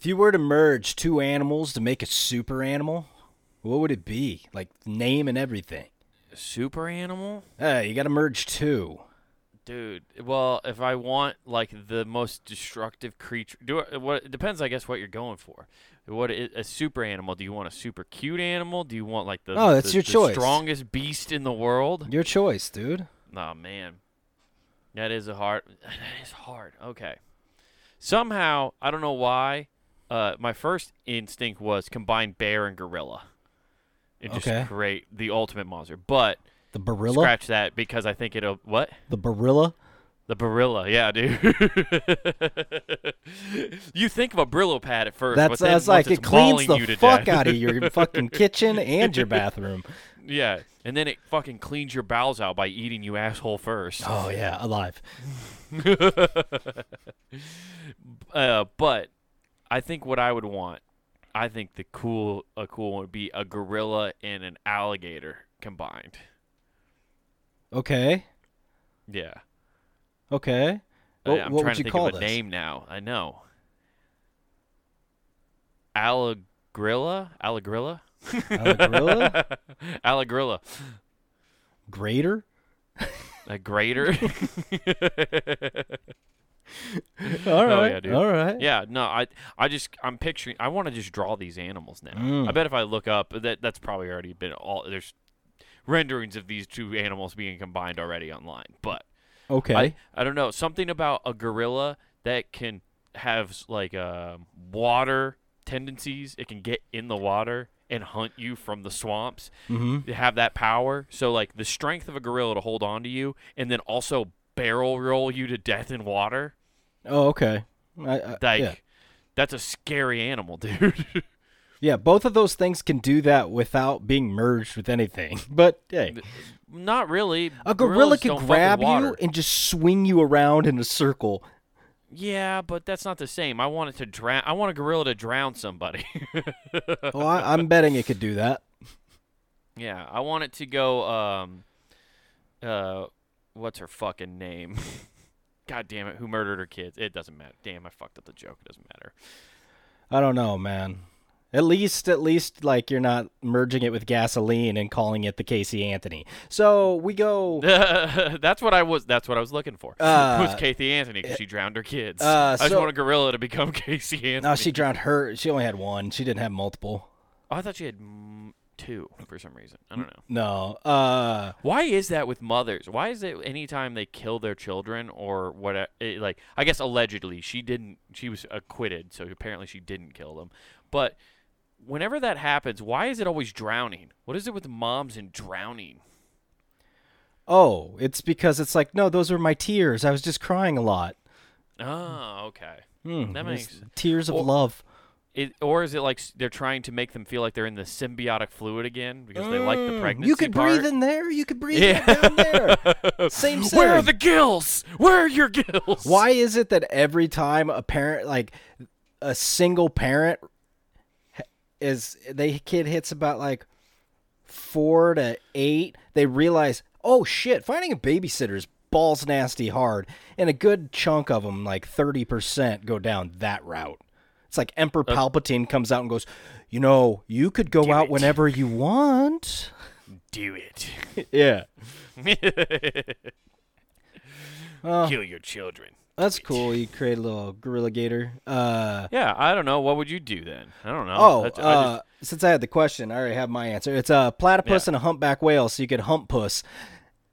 If you were to merge two animals to make a super animal, what would it be? Like name and everything. Super animal? Hey, you got to merge two. Dude, well, if I want like the most destructive creature, do I, what? It depends, I guess, what you're going for. What a super animal? Do you want a super cute animal? Do you want like the Oh, that's the- your choice. strongest beast in the world? Your choice, dude. Oh man, that is a hard. That is hard. Okay. Somehow, I don't know why. Uh, my first instinct was combine bear and gorilla, and just Okay. create the ultimate monster. But The barilla. scratch that because I think it'll what The barilla. the Barilla. Yeah, dude. you think of a Brillo pad at first, That's but then that's once like it's it cleans mauling the you to fuck death, out of your fucking kitchen and your bathroom. yeah, and then it fucking cleans your bowels out by eating you asshole first. Oh yeah, alive. uh, but I think what I would want, I think the cool a cool one would be a gorilla and an alligator combined. Okay. Yeah. Okay. What, I'm what trying would to you think call of a this? name now. I know. Allegrilla? Allegrilla? Allegrilla? Allegrilla. Grater? A grater? All right. Oh, yeah. All right. yeah, no, I I just I'm picturing I want to just draw these animals now. Mm. I bet if I look up that that's probably already been all there's renderings of these two animals being combined already online. But Okay. I, I don't know something about a gorilla that can have like um water tendencies. It can get in the water and hunt you from the swamps. mm-hmm. To have that power, so like the strength of a gorilla to hold on to you, and then also barrel roll you to death in water. Oh, okay. I, I, Like yeah. that's a scary animal, dude. yeah, both of those things can do that without being merged with anything. But hey, Not really. a gorilla Gorillas can don't fuck with grab you and just swing you around in a circle. Yeah, but that's not the same. I want it to drown. I want a gorilla to drown somebody. Oh, I, I'm betting it could do that. Yeah, I want it to go. Um, uh, what's her fucking name? God damn it! Who murdered her kids? It doesn't matter. Damn, I fucked up the joke. It doesn't matter. I don't know, man. At least, at least, like you're not merging it with gasoline and calling it the Casey Anthony. So we go. that's what I was. That's what I was looking for. Uh, was Kathy Anthony because she drowned her kids. uh, I just so- want a gorilla to become Casey Anthony. No, she drowned her. She only had one. She didn't have multiple. Oh, I thought she had two for some reason. I don't know. No. Uh. Why is that with mothers? Why is it anytime they kill their children or what? It, like I guess allegedly she didn't. She was acquitted, so apparently she didn't kill them. But whenever that happens, why is it always drowning? What is it with moms and drowning? Oh, it's because it's like no, those were my tears. I was just crying a lot. Oh, okay. Hmm, That makes- tears of Well- love. It, or is it like they're trying to make them feel like they're in the symbiotic fluid again because they like the Mm, pregnancy You could part? breathe in there. You could breathe Yeah. down there. Same thing. Where are the gills? Where are your gills? Why is it that every time a parent, like a single parent, h- is they kid hits about like four to eight, they realize, oh shit, finding a babysitter is balls nasty hard, and a good chunk of them, like thirty percent, go down that route. It's like Emperor Palpatine comes out and goes, you know, you could go out it." whenever you want. Do it. yeah. Oh, Kill your children. that's cool. You create a little gorilla gator. Uh, Yeah, I don't know. What would you do then? I don't know. Oh, That's- I uh, since I had the question, I already have my answer. It's a platypus Yeah. and a humpback whale, so you could hump puss.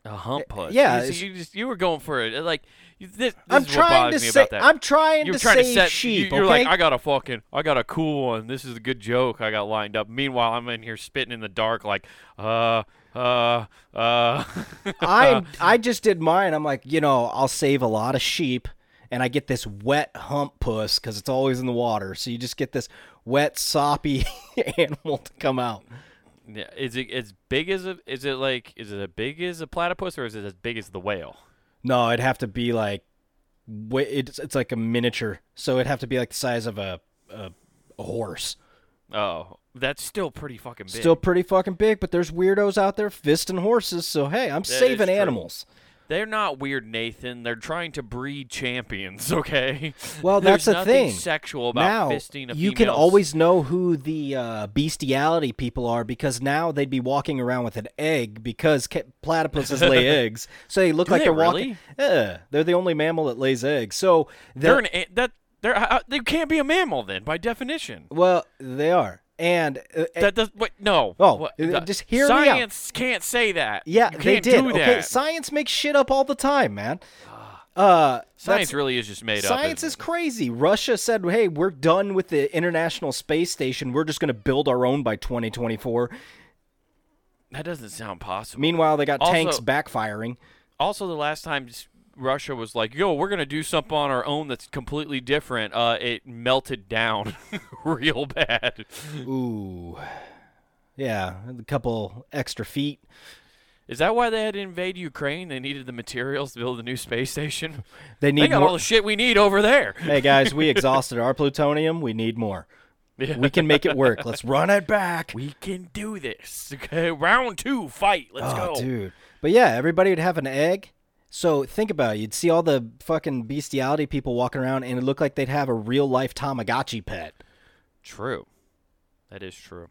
a hump puss. yeah, you, you, just, you were going for it. Like this, this I'm trying to say. about that. I'm trying You're to trying to save set. sheep. you, are okay? like, I got a fucking, I got a cool one. This is a good joke I got lined up. Meanwhile, I'm in here spitting in the dark, like, uh, uh, uh. I I just did mine. I'm like, you know, I'll save a lot of sheep, and I get this wet hump puss because it's always in the water. So you just get this wet, soppy animal to come out. Yeah, is it as big as a? Is it like? Is it as big as a platypus, or is it as big as the whale? No, it'd have to be like, it's it's like a miniature. So it'd have to be like the size of a a, a horse. Oh, that's still pretty fucking big. Still pretty fucking big, but there's weirdos out there fisting horses. So hey, I'm is saving true. They're not weird, Nathan. They're trying to breed champions. Okay. Well, that's the thing. Sexual about now fisting a you can always know who the uh, bestiality people are because now they'd be walking around with an egg because ca- platypuses lay eggs, so they look Do like they are walking. Yeah, they're the only mammal that lays eggs. So They're they're, an a- that they're uh, they can't be a mammal then by definition. well, they are, and uh, That does wait no. Oh, What- uh, the- just hear me out. Science can't say that. yeah, they did. Okay, science makes shit up all the time, man. Uh, Science really is just made up. Science is crazy. Russia said, "Hey, we're done with the International Space Station. We're just going to build our own by 2024." That doesn't sound possible. Meanwhile, they got Also- tanks backfiring. Also, the last time Russia was like, "Yo, we're gonna do something on our own that's completely different," uh, it melted down real bad. Ooh, yeah, a couple extra feet. Is that why they had to invade Ukraine? They needed the materials to build a new space station. They They need got more. all the shit we need over there. hey guys, we exhausted our plutonium. We need more. We can make it work. Let's run it back. We can do this. Okay, round two, fight. Let's oh, go. dude. But yeah, everybody would have an egg. So think about it. You'd see all the fucking bestiality people walking around, and it looked like they'd have a real life Tamagotchi pet. True. That is true.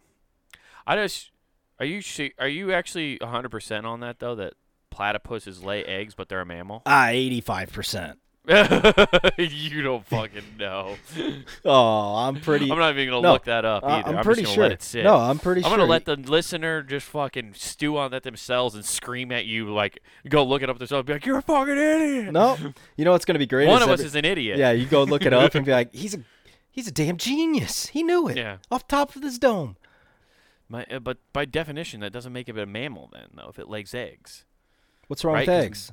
I just are you are you actually 100% on that though that platypuses lay eggs but they're a mammal? Ah, eighty-five percent. you don't fucking know. Oh, I'm pretty. I'm not even going to No, look that up either. I'm I'm pretty just sure. going to let it sit. No, I'm pretty sure. I'm sure. gonna let the listener just fucking stew on that themselves and scream at you like go look it up themselves and be like you're a fucking idiot. No, you know what's gonna be great? One is of us is an idiot. Yeah, you go look it up and be like, he's a, he's a damn genius. He knew it. Yeah. Off top of this dome. My, uh, but by definition, that doesn't make it a mammal then, though. If it lays eggs, What's wrong Right, with eggs?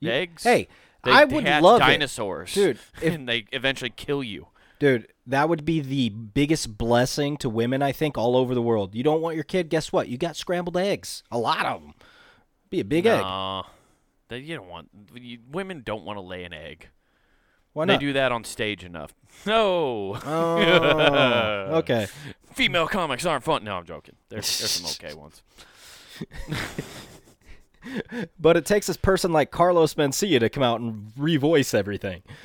You- eggs. Hey, they, I would love it. dinosaurs, Dude, if- and they eventually kill you. Dude, that would be the biggest blessing to women, I think, all over the world. You don't want your kid, guess what? You got scrambled eggs. A lot of them. Be a big egg. That you don't want. You, women don't want to lay an egg. Why not? they do that on stage enough. No. Oh, okay. Female comics aren't fun. No, I'm joking. There's, there's some okay ones. But it takes this person like Carlos Mencia to come out and revoice everything.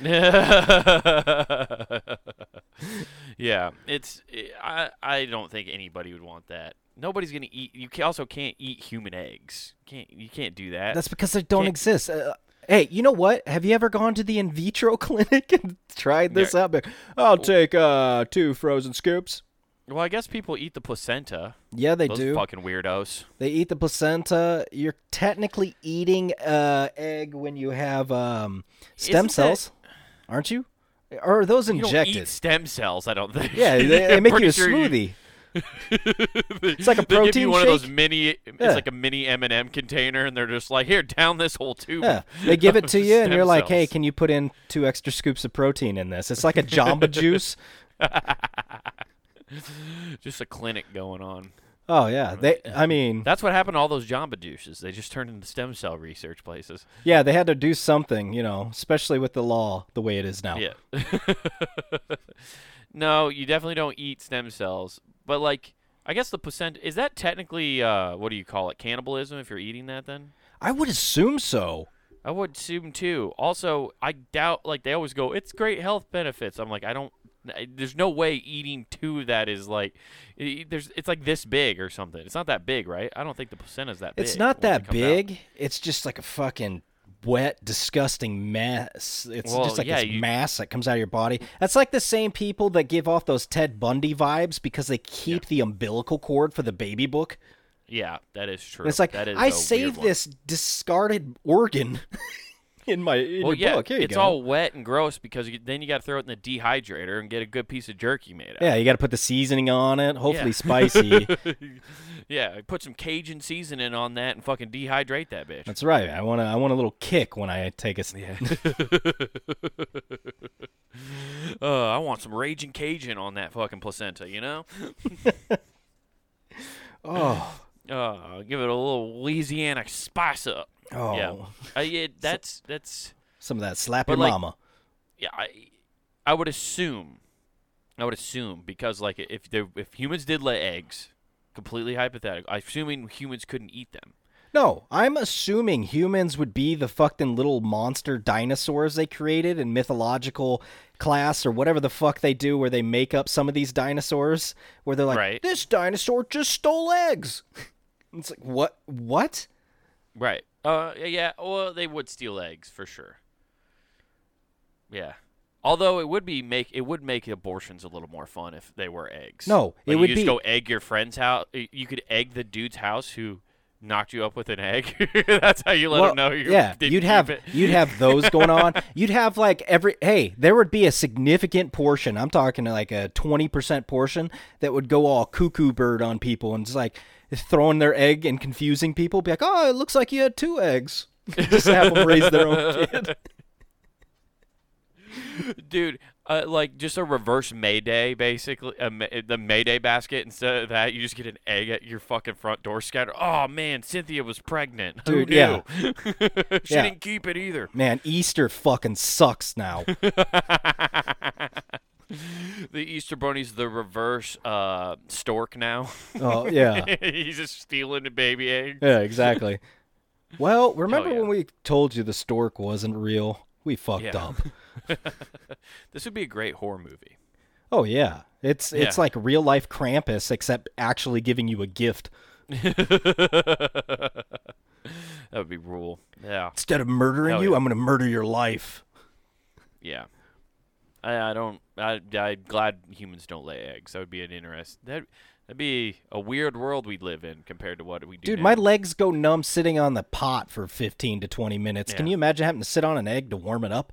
yeah, it's. I I don't think anybody would want that. Nobody's gonna eat. You also can't eat human eggs. Can't you can't do that. That's because they don't Can't- exist. Uh, hey, you know what? Have you ever gone to the in vitro clinic and tried this out? I'll take uh, two frozen scoops. Well, I guess people eat the placenta. Yeah, they Those do. fucking weirdos. They eat the placenta. You're technically eating uh, egg when you have um, stem Isn't that- cells, aren't you? Or are those You injected? eat stem cells. I don't think. yeah, they, they make you a sure smoothie. it's like a They give protein you one of those mini. It's Yeah. like a mini M and m container, and they're just like, "Here, down this whole tube." Yeah, they give it to you, and you're like, "Hey, can you put in two extra scoops of protein in this?" It's like a Jamba Juice. just a clinic going on. Oh yeah, they. I mean, That's what happened to all those Jamba juices. They just turned into stem cell research places. yeah, they had to do something, you know, especially with the law the way it is now. Yeah. no, you definitely don't eat stem cells. But like, I guess the placenta is that technically uh, what do you call it? Cannibalism if you're eating that then? I would assume so. I would assume too. Also, I doubt like they always go, it's great health benefits. I'm like, I don't. There's no way eating two of that is like, there's it's like this big or something. It's not that big, right? I don't think the placenta's that big. It's not that comes out. big. It's just like a fucking wet, disgusting mess. It's Well, just like yeah, this you- mass that comes out of your body. That's like the same people that give off those Ted Bundy vibes because they keep the umbilical cord for the baby book. Yeah, that is true. And it's like that is I saved this discarded organ in my in Well, yeah, book. Here it's go. all wet and gross because you, then you got to throw it in the dehydrator and get a good piece of jerky made out. yeah, you got to put the seasoning on it. Hopefully Yeah. spicy. yeah, put some Cajun seasoning on that and fucking dehydrate that bitch. That's right. I want to. I want a little kick when I take a. s- uh, I want some raging Cajun on that fucking placenta, you know? Oh, Uh, give it a little Louisiana spice up. Oh. Yeah. That's that's Some of that slap But, your like- mama. yeah. I I would assume, I would assume because like if there if humans did lay eggs, completely hypothetical. I'm assuming humans couldn't eat them. No, I'm assuming humans would be the fucking little monster dinosaurs they created in mythological class or whatever the fuck they do where they make up some of these dinosaurs where they're like Right. this dinosaur just stole eggs. it's like what what? Right. Uh, yeah. Well, they would steal eggs for sure. Yeah. Although it would be make it would make abortions a little more fun if they were eggs. No, it Like, would just be- go egg your friend's house. You could egg the dude's house who knocked you up with an egg. That's how you let Well, him know you yeah, you'd have it. you'd have those going on. You'd have like every hey, there would be a significant portion. I'm talking like a twenty percent portion that would go all cuckoo bird on people and it's like throwing their egg and confusing people. Be like, oh, it looks like you had two eggs. just have them raise their own kid. dude. Uh, like just a reverse Mayday, basically. Ma- the Mayday basket. Instead of that, you just get an egg at your fucking front door. Scatter. Oh man, Cynthia was pregnant. Dude, Who yeah. she Yeah. didn't keep it either. Man, Easter fucking sucks now. The Easter Bunny's the reverse uh, stork now. Oh yeah, He's just stealing the baby egg. yeah, exactly. Well, remember yeah. when we told you the stork wasn't real? We fucked Yeah. up. This would be a great horror movie. Oh yeah, it's it's Yeah. like real life Krampus, except actually giving you a gift that would be rule. Yeah, instead of murdering Hell you. I'm gonna murder your life. yeah. I, I don't. I, I'm glad humans don't lay eggs. That would be an interest. That that'd be a weird world we'd live in compared to what we do. Dude, now. my legs go numb sitting on the pot for 15 to 20 minutes. Can you imagine having to sit on an egg to warm it up?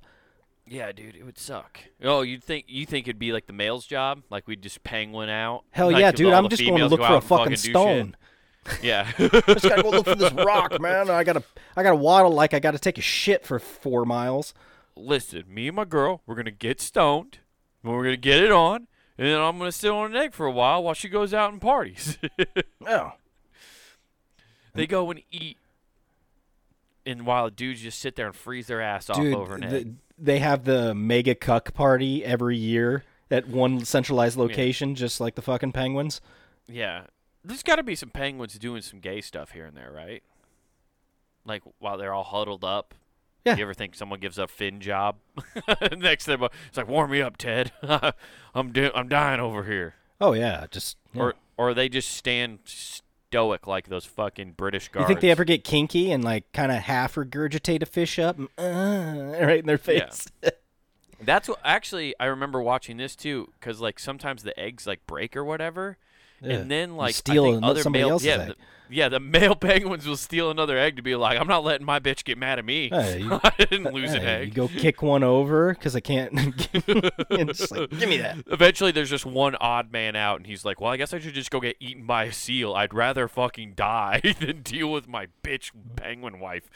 Yeah, dude, it would suck. Oh, you think you think it'd be like the male's job? Like we'd just penguin out? Hell Like, yeah, dude! I'm just going to look go for a and fucking stone. Yeah. I just gotta go look for this rock, man. I gotta, I gotta waddle like I gotta take a shit for four miles. Listen, me and my girl, we're gonna get stoned, and we're gonna get it on, and then I'm gonna sit on an egg for a while while she goes out and parties. Oh, they go and eat, and while dudes just sit there and freeze their ass off over an the- egg. they have the mega cuck party every year at one centralized location, just like the fucking penguins. Yeah, there's got to be some penguins doing some gay stuff here and there, right? Like while they're all huddled up. Yeah. You ever think someone gives a fin job next to them? It's like, warm me up, Ted. I'm di- I'm dying over here. Oh yeah, just yeah. Or or they just stand stoic like those fucking British guards. you think they ever get kinky and like kind of half regurgitate a fish up, and, uh, right in their face? Yeah. That's what actually I remember watching this too, because like sometimes the eggs like break or whatever, Yeah. and then like I steal other somebody male, else's yeah, egg. The, yeah, the male penguins will steal another egg to be like, I'm not letting my bitch get mad at me. Hey, you- I didn't lose an egg. You go kick one over because I can't. like, give me that. Eventually, there's just one odd man out, and he's like, "Well, I guess I should just go get eaten by a seal. I'd rather fucking die than deal with my bitch penguin wife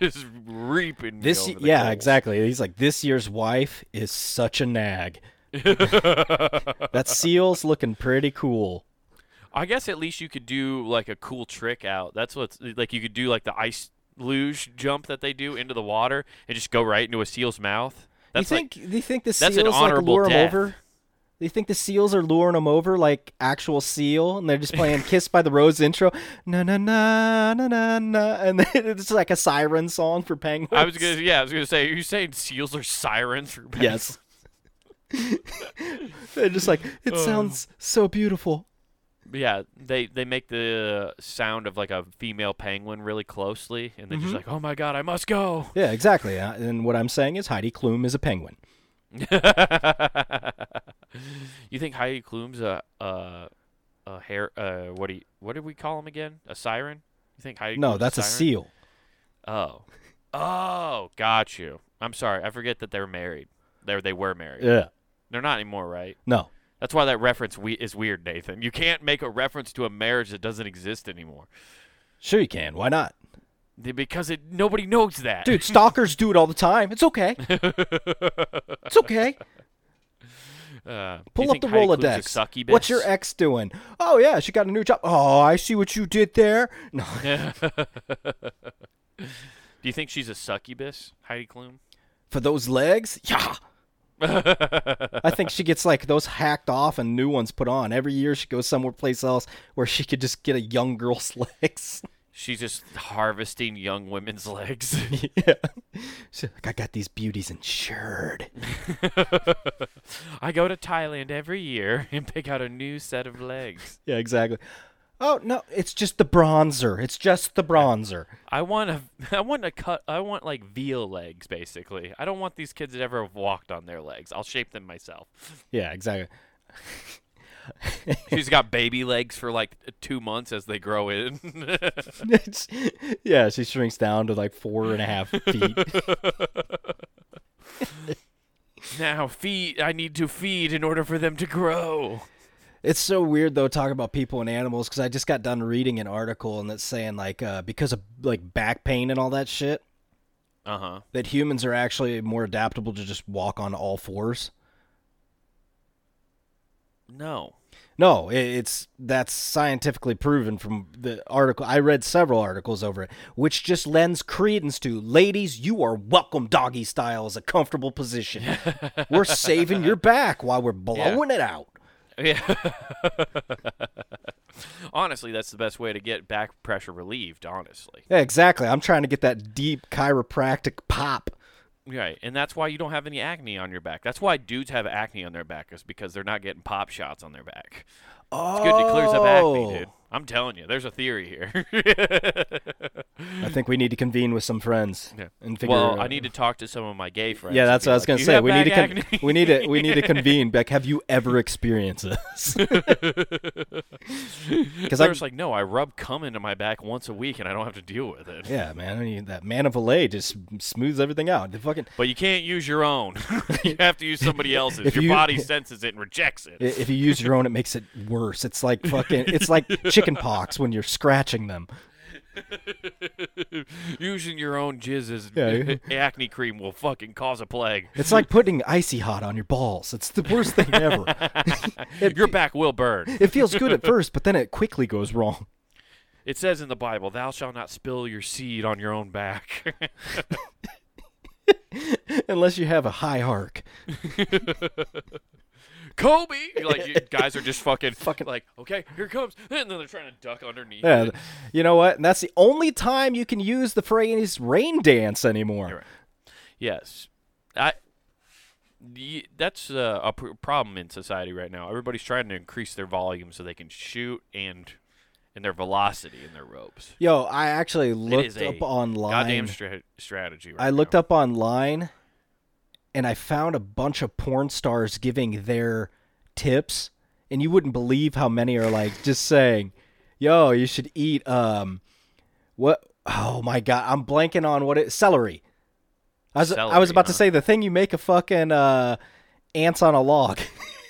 just reaping." me This, yeah, coals." exactly. He's like, this year's wife is such a nag. that seal's looking pretty cool. I guess at least you could do like a cool trick out. That's what's uh, like you could do like the ice luge jump that they do into the water and just go right into a seal's mouth. That's you think? do you think the seals like lure death. over? Do you think the seals are luring him over like actual seal, and they're just playing "Kiss by the Rose" intro, na na na na na na, and then it's like a siren song for penguins? I was gonna yeah I was gonna say are you saying seals are sirens for penguins? yes. they're just like it Oh. sounds so beautiful. Yeah, they they make the sound of like a female penguin really closely, and they're just Mm-hmm. like, "Oh my god, I must go." Yeah, exactly. Uh, and what I'm saying is Heidi Klum is a penguin. you think Heidi Klum's a a, a hair? Uh, what do you, what did we call him again? A siren? You think Heidi? No, Klum's that's a siren? seal. Oh, oh, got you. I'm sorry, I forget that they're married. They they were married. Yeah. They're not anymore, right? No. That's why that reference we- is weird, Nathan. You can't make a reference to a marriage that doesn't exist anymore Sure you can. Why not? Because it nobody knows that. Dude, stalkers do it all the time. It's okay. It's okay. Uh, Pull up the Heidi Klum's a Rolodex. What's your ex doing? Oh yeah, she got a new job. Oh, I see what you did there. No, Do you think she's a succubus, Heidi Klum? for those legs, yeah. I think she gets like those hacked off and new ones put on every year. She goes somewhere place else where she could just get a young girl's legs. She's just harvesting young women's legs. yeah. She's like, I got these beauties insured. I go to Thailand every year and pick out a new set of legs. Yeah, exactly. Oh no, it's just the bronzer. It's just the bronzer. I want to. I want to cut. I want like veal legs, basically. I don't want these kids to ever have walked on their legs. I'll shape them myself. Yeah, exactly. She's got baby legs for like two months as they grow in. Yeah, she shrinks down to like four and a half feet. now feed. I need to feed in order for them to grow. It's so weird though talking about people and animals because I just got done reading an article and it's saying like uh, because of like back pain and all that shit Uh huh. that humans are actually more adaptable to just walk on all fours. No. No, it's that's scientifically proven from the article. I read several articles over it, which just lends credence to ladies, you are welcome doggy style is a comfortable position. we're saving your back while we're blowing it out. Yeah. honestly, that's the best way to get back pressure relieved. Honestly. Yeah, exactly. I'm trying to get that deep chiropractic pop. Right, and that's why you don't have any acne on your back. That's why dudes have acne on their back is because they're not getting pop shots on their back. Oh, It's good. to clears up acne, dude. Oh. I'm telling you, there's a theory here. I think we need to convene with some friends Yeah. and figure. well, I need to talk to some of my gay friends. Yeah, that's what I was gonna say. We need to con- we need to we need to convene. Beck, have you ever experienced this? Because I- was like, no, I rub cum into my back once a week, and I don't have to deal with it. yeah, man. I mean, that man of Valet just smooths everything out. The fucking But you can't use your own. you have to use somebody else's. If your you- body senses it and rejects it. if you use your own, it makes it worse. It's like fucking. It's like chicken pox when you're scratching them. Using your own jizz as Yeah. acne cream will fucking cause a plague. It's like putting icy hot on your balls. It's the worst thing ever. it, Your back will burn. it feels good at first, but then it quickly goes wrong. It says in the Bible, "Thou shalt not spill your seed on your own back." Unless you have a high arc. Kobe, You're like you guys are just fucking, Fucking- like, okay, here comes, and then they're trying to duck underneath. Yeah, it. you know what? And that's the only time you can use the phrase rain dance anymore. Right. Yes, I. That's uh, a problem in society right now. Everybody's trying to increase their volume so they can shoot and and their velocity in their ropes. Yo, I actually looked up online. goddamn stra- strategy. Right I looked up online and I found a bunch of porn stars giving their tips and you wouldn't believe how many are like just saying, "Yo, you should eat um what oh my god, I'm blanking on what it celery." I was I was Celery, about to say the thing you make a fucking uh ants on a log.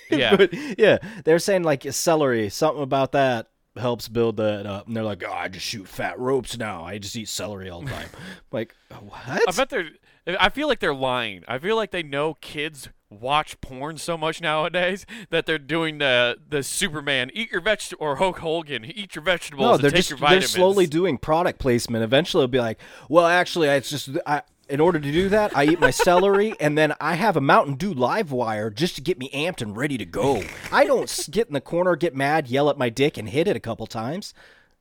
Yeah. but yeah, they're saying like celery, something about that helps build that up. And they're like, "Oh, I just shoot fat ropes now. I just eat celery all the time." like, what? I bet they're. I feel like they're lying. I feel like they know kids watch porn so much nowadays that they're doing the the Superman eat your vegetable or Hulk Hogan eat your vegetables No, they're take just your they're slowly doing product placement. Eventually, it'll be like, well, actually, it's just I. In order to do that, I eat my celery, and then I have a Mountain Dew live wire just to get me amped and ready to go. I don't get in the corner, get mad, yell at my dick, and hit it a couple times.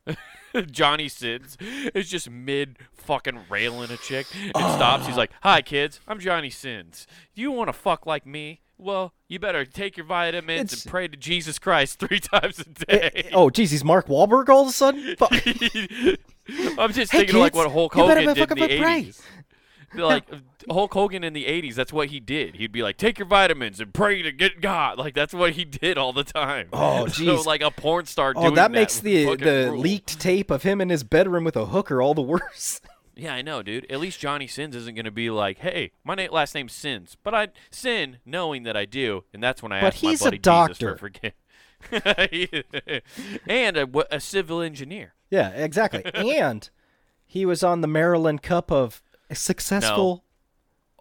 Johnny Sins is just mid fucking railing a chick and Ah. stops. He's like, "Hi kids, I'm Johnny Sins. You want to fuck like me? Well, you better take your vitamins It's- and pray to Jesus Christ three times a Eh, day." oh, geez, he's Mark Wahlberg all of a sudden. Fuck. I'm just Hey, thinking of like what Hulk Hogan did in the pray. 80s. Like Hulk Hogan in the 80s, that's what he did. He'd be like, "Take your vitamins and pray to get God." Like that's what he did all the time. Oh, So like a porn star Oh, doing that makes the the rule. leaked tape of him in his bedroom with a hooker all the worse. Yeah, I know, dude. At least Johnny Sins isn't going to be like, "Hey, my na- last name's Sins," but I sin knowing that I do, and that's when I But ask he's a my buddy doctor. Jesus for forgive. and a, a civil engineer. yeah, exactly. and he was on the Maryland Cup of successful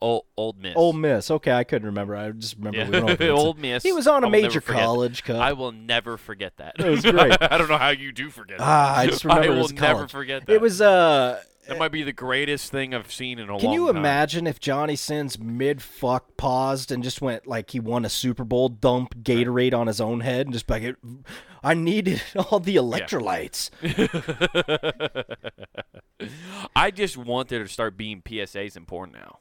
Old, old Miss. Ole Miss. Okay, I couldn't remember. I just remember Yeah. we went over. Ole Miss. He was on a I will never major that. college cup. I will never forget that. It was great. I don't know how you do forget that. Ah, I just remember I will never college. forget that. It was uh That might be the greatest thing I've seen in a Can long you time. imagine if Johnny Sins mid fuck paused and just went like he won a Super Bowl, dump Gatorade on his own head, and just like, I needed all the electrolytes. I just want there to start being PSAs in porn now.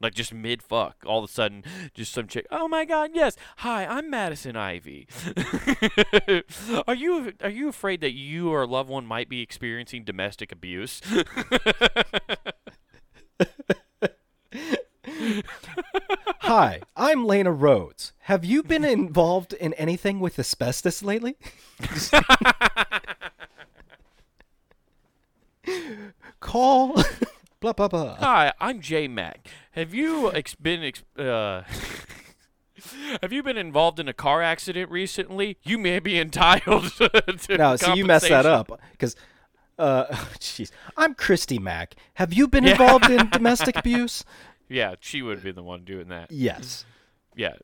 Like just mid fuck, all of a sudden, just some chick. Oh my God! Yes, hi, I'm Madison Ivy. are you are you afraid that you or a loved one might be experiencing domestic abuse? Hi, I'm Lena Rhodes. Have you been involved in anything with asbestos lately? Call. Blah blah blah. Hi, I'm Jay Mack. Have you ex- been ex- uh, Have you been involved in a car accident recently? You may be entitled to No, so you messed that up because, uh, jeez, I'm Christy Mack. Have you been involved in domestic abuse? Yeah, she would be the one doing that. Yes. Yeah.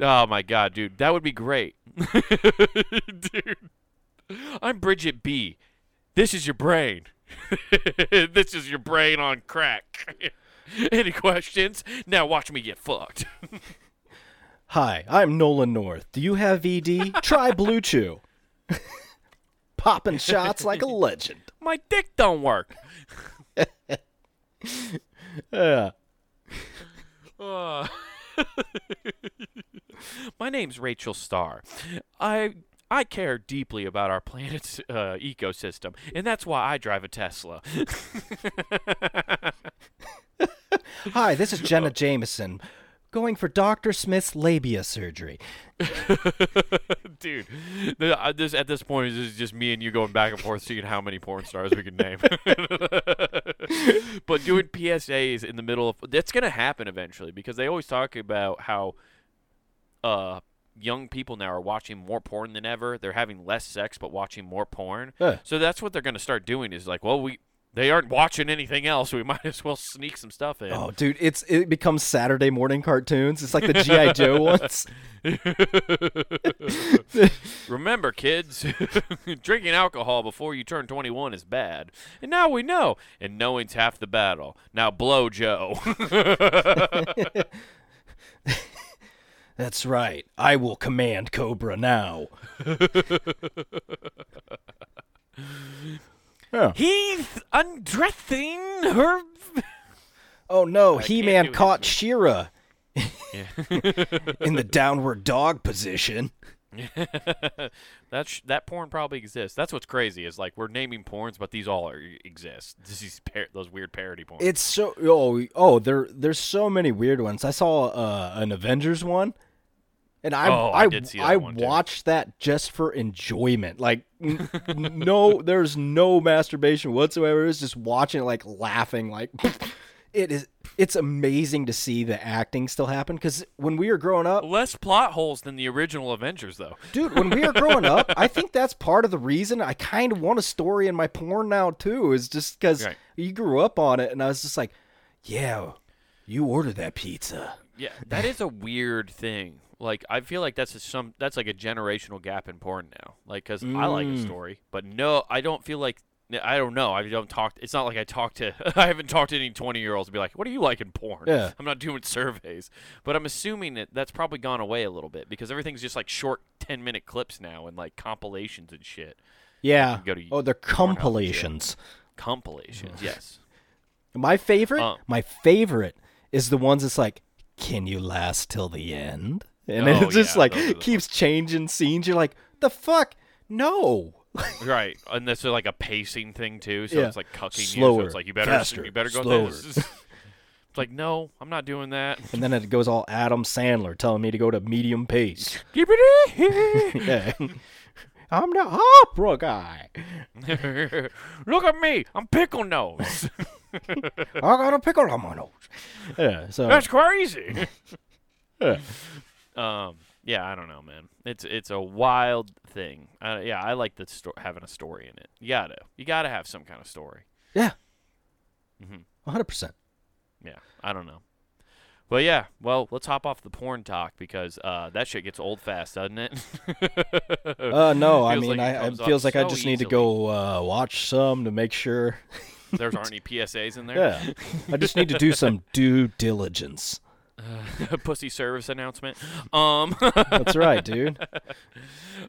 Oh my god, dude, that would be great. dude. I'm Bridgette B. This is your brain. this is your brain on crack. Any questions? Now watch me get fucked. Hi, I'm Nolan North. Do you have ED? Try Blue Chew. Popping shots like a legend. my dick don't work. Uh, my name's Rachel Starr. I I care deeply about our planet's uh, ecosystem, and that's why I drive a Tesla. Hi, this is Jenna Jameson. Going for Dr. Smith's labia surgery. Dude, uh, this at this point this is just me and you going back and forth seeing how many porn stars we can name. but doing PSAs in the middle of that's gonna happen eventually because they always talk about how uh young people now are watching more porn than ever. They're having less sex but watching more porn. So that's what they're gonna start doing is like, well, we they aren't watching anything else. We might as well sneak some stuff in. Oh, dude, it's it becomes Saturday morning cartoons. It's like the GI Joe ones. Remember, kids, drinking alcohol before you turn 21 is bad. And now we know. And knowing's half the battle. Now blow Joe. That's right. I will command Cobra now. yeah. He's undressing her. Oh no, He Man caught She-Ra Yeah. in the downward dog position. that sh- that porn probably exists. That's what's crazy is like we're naming porns, but these all are, exist. These par- those weird parody porns. It's so oh oh there there's so many weird ones. I saw uh, an Avengers one, and I Oh, I did see that I too. watched that just for enjoyment. Like n- no, there's no masturbation whatsoever. It's just watching it, like laughing. Like it is. It's amazing to see the acting still happen because when we were growing up, Less plot holes than the original Avengers, though. dude, when we were growing up, I think that's part of the reason I kind of want a story in my porn now too. Is just because Right. you grew up on it, and I was just like, yeah, you ordered that pizza. Yeah, that is a weird thing. Like I feel like that's a, some that's like a generational gap in porn now. Like cuz I like a Mm. story, but no, I don't feel like I don't know. I don't talk. It's not like I talk to. I haven't talked to any twenty-year-olds and be like, "What do you like in porn?" Yeah. I'm not doing surveys, but I'm assuming that that's probably gone away a little bit because everything's just like short ten-minute clips now and like compilations and shit. Yeah. go to Oh, they're Pornhub and shit. compilations. Compilations, yes. My favorite, Uh. my favorite is the ones that's like, "Can you last till the end?" And Oh, it just yeah, like are keeps changing scenes. You're like, "The fuck? No." Right, and that's uh, like a pacing thing too. So Yeah. it's like cucking you. So Slower, it's like you better, faster, you better go. slower. This. it's like no, I'm not doing that. And then it goes all Adam Sandler telling me to go to medium pace. It yeah. I'm the opera guy. Look at me, I'm pickle nose. I got a pickle on my nose. Yeah. So That's crazy. yeah. um, yeah, I don't know, man. It's it's a wild thing. Uh, yeah, I like the sto- having a story in it. You gotta, you gotta have some kind of story. yeah. Mhm. 100. percent Yeah, I don't know. But yeah, well, let's hop off the porn talk because uh, that shit gets old fast, doesn't it? Uh, no, I mean, like it I, it feels like I so just need to go uh, watch some to make sure. There's aren't any PSAs in there. Yeah. I just need to do some due diligence. Pussy service announcement. Um, That's right, dude.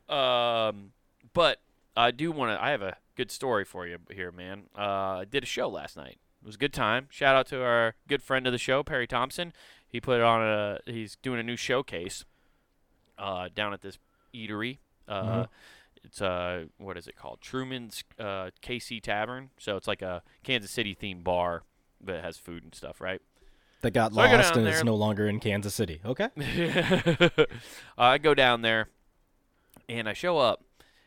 um, but I do want to. I have a good story for you here, man. Uh, I did a show last night. It was a good time. Shout out to our good friend of the show, Perry Thompson. He put on a. He's doing a new showcase uh, down at this eatery. Uh, Mhm. It's uh, what is it called? Truman's uh, KC Tavern. So it's like a Kansas City themed bar that has food and stuff, right? That got So go lost and is no longer in Kansas City. Okay. I go down there and I show up,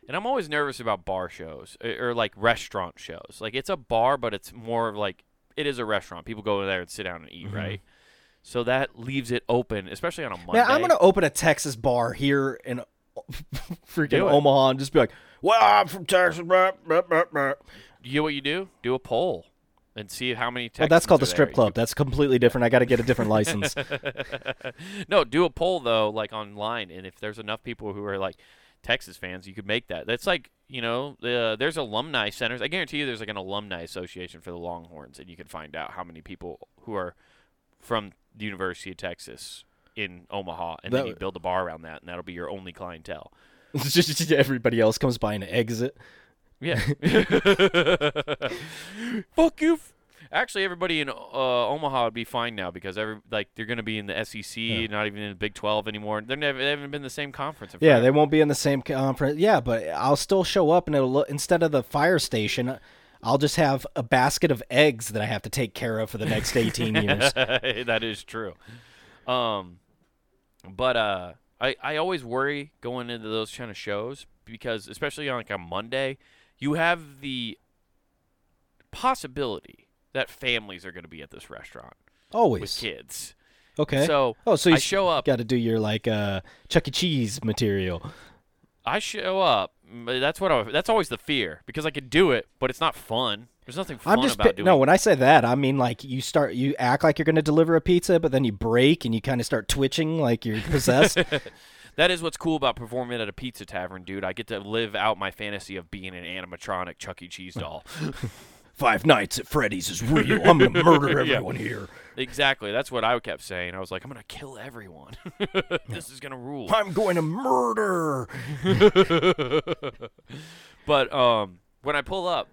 and I'm always nervous about bar shows or, or like restaurant shows. Like it's a bar, but it's more of like it is a restaurant. People go there and sit down and eat, Mhm. right? So that leaves it open, especially on a Monday. Man, I'm gonna open a Texas bar here in freaking Omaha and just be like, "Well, I'm from Texas." Blah, blah, blah, blah." You know what you do? Do a poll and see how many. Well, that's called the strip there. club. That's completely different. I got to get a different license. no, do a poll though, like online, and if there's enough people who are like Texas fans, you could make that. That's like you know, uh, there's alumni centers. I guarantee you, there's like an alumni association for the Longhorns, and you can find out how many people who are from the University of Texas in Omaha, and then you build a bar around that, and that'll be your only clientele. Just everybody else comes by and exit. Yeah. Fuck you. Actually, everybody in uh, Omaha would be fine now because every like they're going to be in the SEC, Yeah. not even in the Big Twelve anymore. They're never, they haven't been in the same conference. Yeah, forever. they won't be in the same conference. Yeah, but I'll still show up and it'll look instead of the fire station, I'll just have a basket of eggs that I have to take care of for the next 18 years. that is true. Um, but uh, I I always worry going into those kind of shows because especially on like a Monday, you have the possibility that families are going to be at this restaurant Always with kids. Okay. So oh, so you I show up. got to do your like uh Chuck E. Cheese material. I show up. That's what I, that's always the fear because I could do it, but it's not fun. There's nothing fun I'm just about doing. no. When I say that, I mean like you start, you act like you're going to deliver a pizza, but then you break and you kind of start twitching like you're possessed. that is what's cool about performing at a pizza tavern, dude. I get to live out my fantasy of being an animatronic Chuck E. Cheese doll. Five Nights at Freddy's is real. I'm going to murder Yeah. everyone here. exactly. That's what I kept saying. I was like, I'm gonna kill everyone. this is gonna rule. I'm going to murder. but um, when I pull up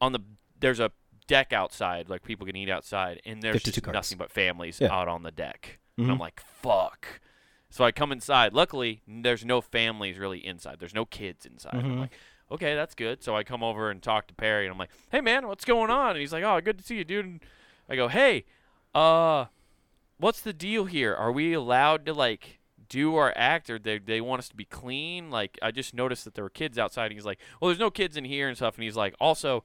on the there's a deck outside, like people can eat outside, and there's 52 just cars. nothing but families Yeah. out on the deck. And I'm Mhm. like, fuck. So I come inside. Luckily, there's no families really inside. There's no kids inside. I'm Mhm. like, okay, that's good. So I come over and talk to Perry, and I'm like, hey man, what's going on? And he's like, oh, good to see you, dude. And I go, hey, uh, what's the deal here? Are we allowed to like do our act, or they they want us to be clean? Like, I just noticed that there were kids outside. And he's like, well, there's no kids in here and stuff. And he's like, also.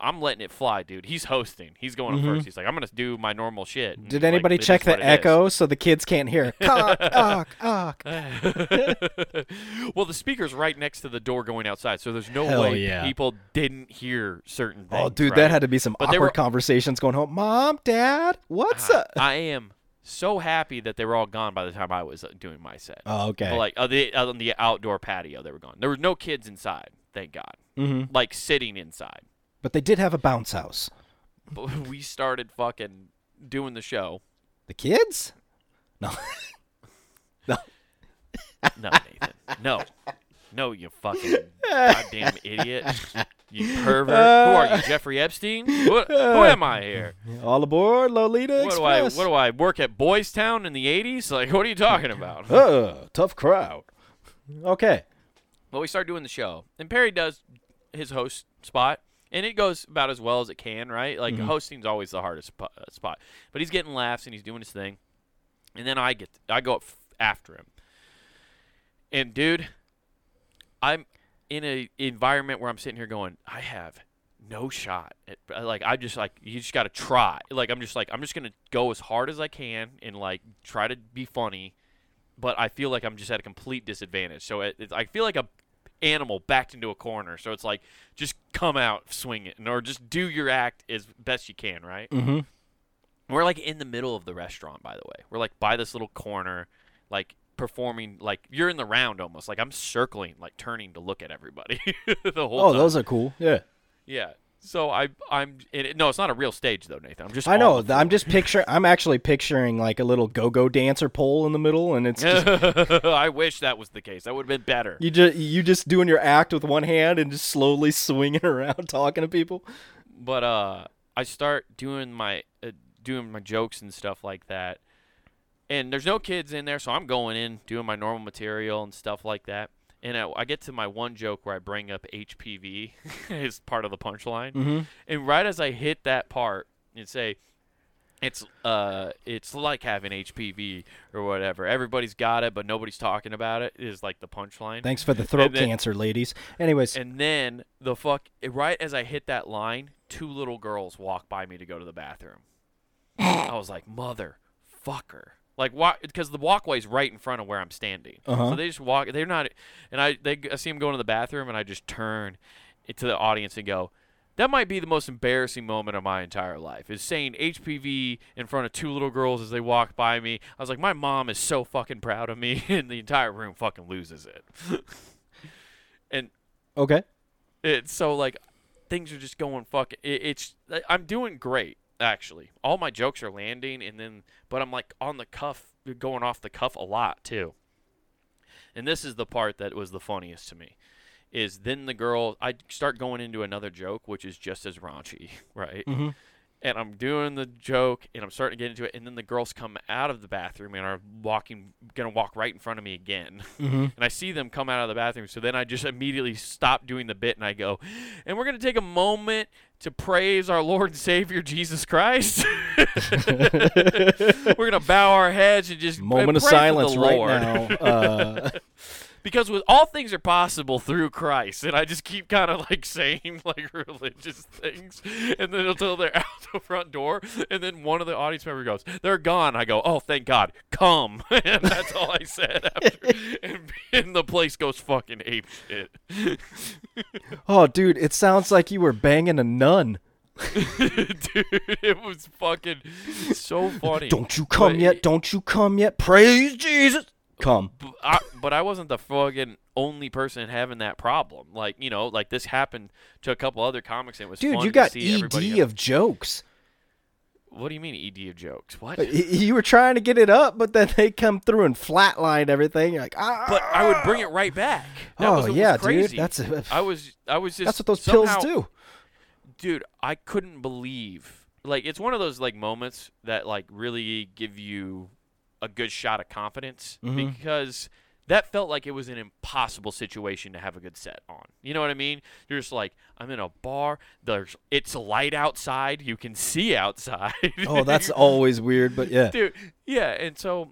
I'm letting it fly, dude. He's hosting. He's going Mhm. first. He's like, I'm gonna do my normal shit. And Did he's like, anybody check the it is." echo so the kids can't hear? Cock, cock, cock. well, the speaker's right next to the door going outside, so there's no Hell way yeah. people didn't hear certain things. Oh, dude, right? that had to be some But awkward were- conversations going home. Mom, Dad, what's Ah, up? I am so happy that they were all gone by the time I was uh, doing my set. Oh, okay. But like uh, the, uh, on the outdoor patio, they were gone. There were no kids inside, thank God. hmm Like sitting inside. But they did have a bounce house. But we started fucking doing the show. The kids? No. no. No, Nathan. No. No, you fucking goddamn idiot. You pervert. Who are you, Jeffrey Epstein? What, who am I here? All aboard, Lolita What do I Express. what do I work at Boys Town in the 80s? Like what are you talking about? Uh, tough crowd. Okay. Well, we start doing the show, and Perry does his host spot, and it goes about as well as it can, right? Like Mhm. hosting's always the hardest uh, spot, but he's getting laughs and he's doing his thing, and then I get I go up f- after him, and dude, I'm in a environment where I'm sitting here going, I have no shot. At, uh, like I just like you just got to try. Like I'm just like I'm just gonna go as hard as I can and like try to be funny but I feel like I'm just at a complete disadvantage. So it, it's, I feel like a animal backed into a corner. So it's like just come out, swing it, or just do your act as best you can, right? Mm-hmm. We're like in the middle of the restaurant, by the way. We're like by this little corner, like performing. Like you're in the round almost. Like I'm circling, like turning to look at everybody the whole Oh, time. those are cool. Yeah. Yeah. So I I'm it, no, it's not a real stage though, Nathan. I'm just I know. I'm just picturing. I'm actually picturing like a little go-go dancer pole in the middle, and it's just I wish that was the case. That would have been better. you just you just doing your act with one hand and just slowly swinging around, talking to people. But uh, I start doing my uh, doing my jokes and stuff like that, and there's no kids in there, so I'm going in doing my normal material and stuff like that. And I, I get to my one joke where I bring up HPV as part of the punchline, Mm-hmm. and right as I hit that part and say, "It's uh, it's like having HPV or whatever. Everybody's got it, but nobody's talking about it." Is like the punchline. Thanks for the throat then- cancer, ladies. Anyways, And then the fuck right as I hit that line, two little girls walk by me to go to the bathroom. I was like, mother fucker. Like why because the walkway's right in front of where I'm standing. Uh-huh. So they just walk they're not and I they I see them going to the bathroom and I just turn to the audience and go, that might be the most embarrassing moment of my entire life is saying HPV in front of two little girls as they walk by me. I was like, my mom is so fucking proud of me, and the entire room fucking loses it. and okay. it's so like things are just going fucking. It, it's I'm doing great actually. All my jokes are landing, and then but I'm like on the cuff, going off the cuff a lot too. And this is the part that was the funniest to me. Is then the girl I start going into another joke, which is just as raunchy, right? Mm-hmm. And I'm doing the joke and I'm starting to get into it and then the girls come out of the bathroom and are walking gonna walk right in front of me again Mm-hmm. and I see them come out of the bathroom so then I just immediately stop doing the bit and I go and we're gonna take a moment to praise our Lord and Savior Jesus Christ we're gonna bow our heads and just Moment of pray for the silence right now. Uh, because with all things are possible through Christ, and I just keep kind of like saying like religious things, and then until they're out the front door, and then one of the audience member goes, "They're gone." I go, "Oh, thank God, come!" and that's all I said after, and, and the place goes fucking ape shit. oh, dude, it sounds like you were banging a nun. Dude, it was fucking so funny. Don't you come But yet? Don't you come yet? Praise Jesus. Come. I, but I wasn't the fucking only person having that problem. Like you know, like this happened to a couple other comics. And it was Dude, you got see ED of jokes. What do you mean ED of jokes? What? You were trying to get it up, but then they come through and flatline everything. You're like, ah. but I would bring it right back. That oh was, what was yeah, dude. That's a, I was I was just that's what those somehow, pills do. dude. I couldn't believe like it's one of those like moments that like really give you a good shot of confidence Mhm. because that felt like it was an impossible situation to have a good set on. You know what I mean? You're just like I'm in a bar. There's it's light outside. You can see outside. Oh, that's always weird, but yeah. dude. Yeah, and so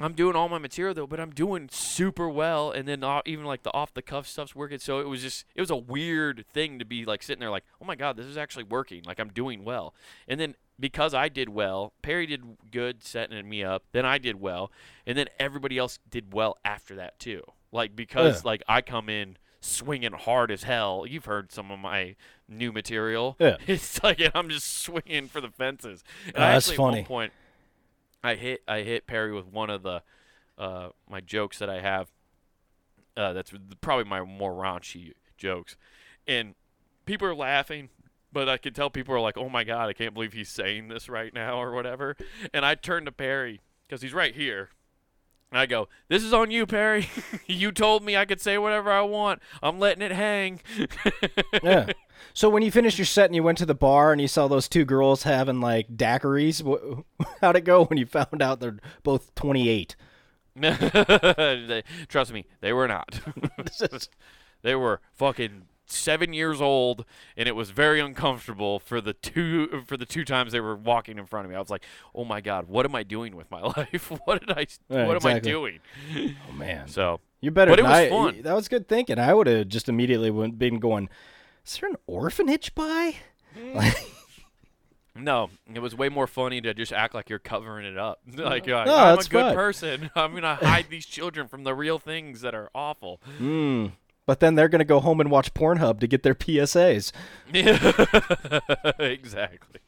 I'm doing all my material though, but I'm doing super well, and then uh, even like the off the cuff stuff's working. So it was just it was a weird thing to be like sitting there like, oh my god, this is actually working. Like I'm doing well, and then because I did well, Perry did good setting me up. Then I did well, and then everybody else did well after that too. Like because Yeah. like I come in swinging hard as hell. You've heard some of my new material. Yeah. It's like I'm just swinging for the fences. And Oh, I that's actually, funny. At one point, I hit I hit Perry with one of the uh, my jokes that I have. Uh, that's probably my more raunchy jokes, and people are laughing, but I can tell people are like, "Oh my god, I can't believe he's saying this right now" or whatever. And I turn to Perry because he's right here. And I go, "This is on you, Perry. you told me I could say whatever I want. I'm letting it hang." yeah. So when you finished your set and you went to the bar and you saw those two girls having like daiquiris, how'd it go when you found out they're both 28? Trust me, they were not. they were fucking seven years old, and it was very uncomfortable for the two for the two times they were walking in front of me. I was like, "Oh my god, what am I doing with my life? what did I? Yeah, what am I doing?" Oh man, So you're better. but it was I- fun. That was good thinking. I would have just immediately went, been going. Is there an orphanage by? Like, no, it was way more funny to just act like you're covering it up. like, you're like, No, I'm a good fine. person. I'm gonna hide these children from the real things that are awful. hmm. But then they're gonna go home and watch Pornhub to get their PSAs. Yeah, exactly.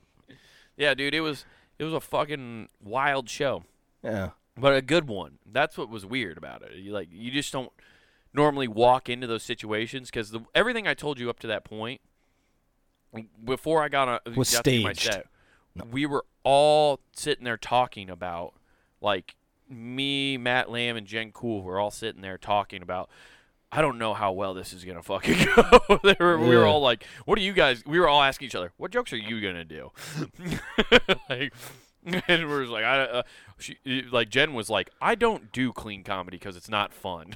Yeah, dude, it was it was a fucking wild show. Yeah. but a good one. That's what was weird about it. You like you just don't normally walk into those situations because everything I told you up to that point before I got on Was got to my staged. set, we were all sitting there talking about like me, Matt Lamb, and Jen Cool were all sitting there talking about. I don't know how well this is gonna fucking go. they were, We were all like, "What are you guys?" We were all asking each other, "What jokes are you gonna do?" like, and we're just like, I, uh, she, like Jen was like, "I don't do clean comedy because it's not fun."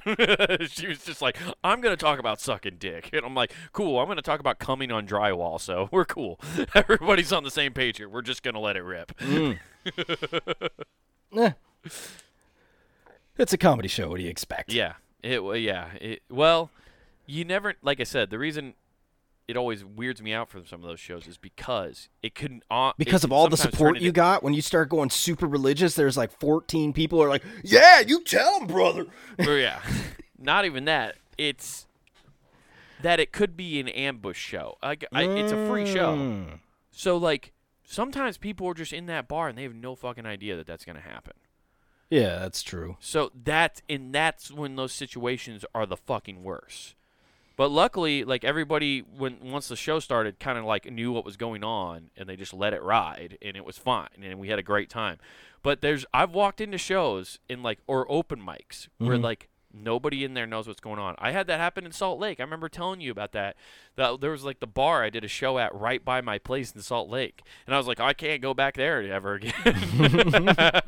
she was just like, "I'm gonna talk about sucking dick," and I'm like, "Cool, I'm gonna talk about coming on drywall." So we're cool. Everybody's on the same page here. We're just gonna let it rip. Eh. It's a comedy show. What do you expect? Yeah. It yeah. It, well, you never like I said, the reason it always weirds me out for some of those shows is because it couldn't uh, Because it of all the support you got when you start going super religious, there's like 14 people are like, "Yeah, you tell him, brother." or yeah. Not even that. It's that it could be an ambush show. Like I, it's a free show. Mm. So like sometimes people are just in that bar and they have no fucking idea that that's going to happen. Yeah, that's true. So that and that's when those situations are the fucking worst. But luckily, like everybody, when once the show started, kind of like knew what was going on, and they just let it ride, and it was fine, and we had a great time. But there's, I've walked into shows in like or open mics where Mhm. like nobody in there knows what's going on. I had that happen in Salt Lake. I remember telling you about that. That there was like the bar I did a show at right by my place in Salt Lake, and I was like, I can't go back there ever again.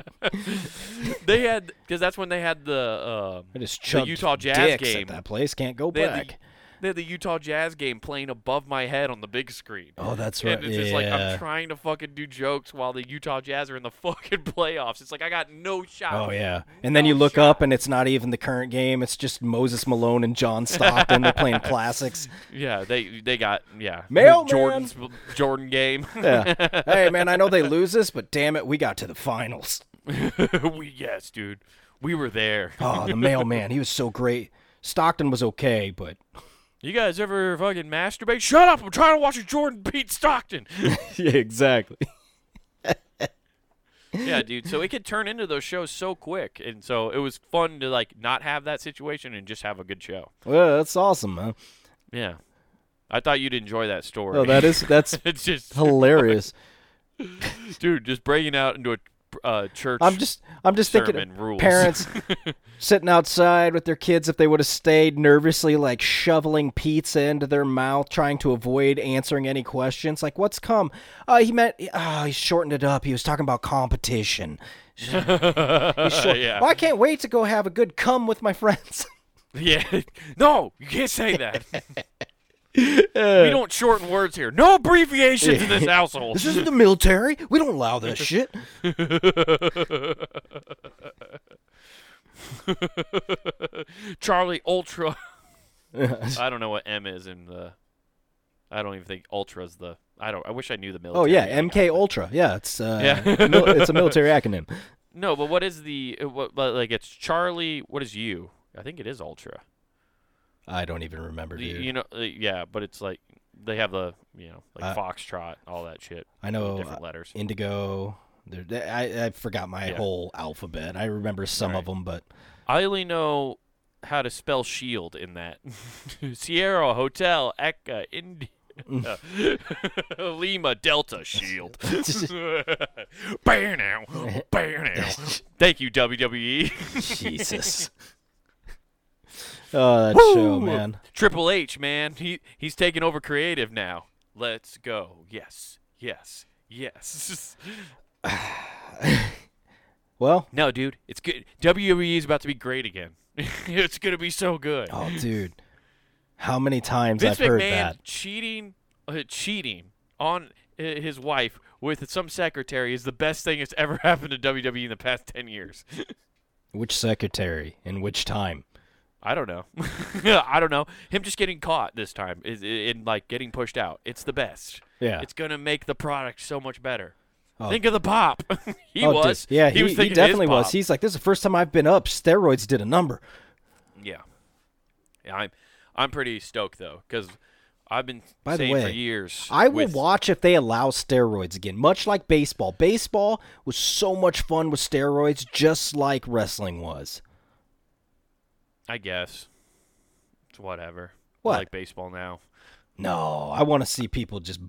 they had because that's when they had the. Um, just The Utah Jazz game. at that place. Can't go they back. The, they had the Utah Jazz game playing above my head on the big screen. oh, that's right. And it's yeah. just like I'm trying to fucking do jokes while the Utah Jazz are in the fucking playoffs. It's like I got no shot. Oh yeah, and then you look shot. up and it's not even the current game. It's just Moses Malone and John Stockton. They're playing classics. Yeah, they they got yeah. Mailman. Jordan's Jordan game. Yeah. hey man, I know they lose this, but damn it, we got to the finals. we yes, dude. We were there. Oh, the mailman, he was so great. Stockton was okay, but You guys ever fucking masturbate? Shut up! I'm trying to watch a Jordan beat Stockton. yeah, exactly. yeah, dude. So it could turn into those shows so quick, and so it was fun to like not have that situation and just have a good show. Well, that's awesome, man. Yeah, I thought you'd enjoy that story. Oh, that is that's it's just hilarious. dude, just breaking out into a uh, church. I'm just I'm just thinking rules. parents sitting outside with their kids if they would have stayed nervously like shoveling pizza into their mouth trying to avoid answering any questions like what's come uh he meant oh he shortened it up he was talking about competition short- yeah, well, i can't wait to go have a good come with my friends yeah. No, you can't say that. We don't shorten words here. No abbreviations in this household. this isn't the military we don't allow that shit Charlie Ultra. I don't know what M is in the. I don't even think Ultra is the. I don't. I wish I knew the military. oh yeah mk ultra yeah it's uh Yeah. mil- it's a military acronym No, but what is the? What, but like it's Charlie. What is U? I think it is Ultra. I don't even remember dude you know, uh, yeah, but it's like they have the you know like Uh, Foxtrot, all that shit. i know different letters. Indigo. There, I, I forgot my Yeah. whole alphabet. I remember some of them, but I only know how to spell shield in that. Sierra Hotel Echo India. Lima Delta Shield. Bam now, bam now. Thank you WWE. Jesus. Oh, that show, man. Triple H, man, he he's taking over creative now. Let's go. Yes, yes, yes. Well, no, dude, it's good. WWE is about to be great again. it's gonna be so good. oh, dude, how many times Vince I've heard that? cheating, uh, cheating on uh, his wife with some secretary is the best thing that's ever happened to WWE in the past ten years. Which secretary in which time? I don't know. I don't know. Him just getting caught this time is in like getting pushed out. It's the best. Yeah. It's gonna make the product so much better. Oh. Think of the pop. he Oh, dude. was. Yeah, he, he, was he thinking of his definitely was. He's like, this is the first time I've been up. Steroids did a number. Yeah. Yeah, I'm I'm pretty stoked though cuz I've been By the saying for years I will with- watch if they allow steroids again, much like baseball. Baseball was so much fun with steroids, just like wrestling was. I guess. It's whatever. What? I like baseball now. No, I want to see people just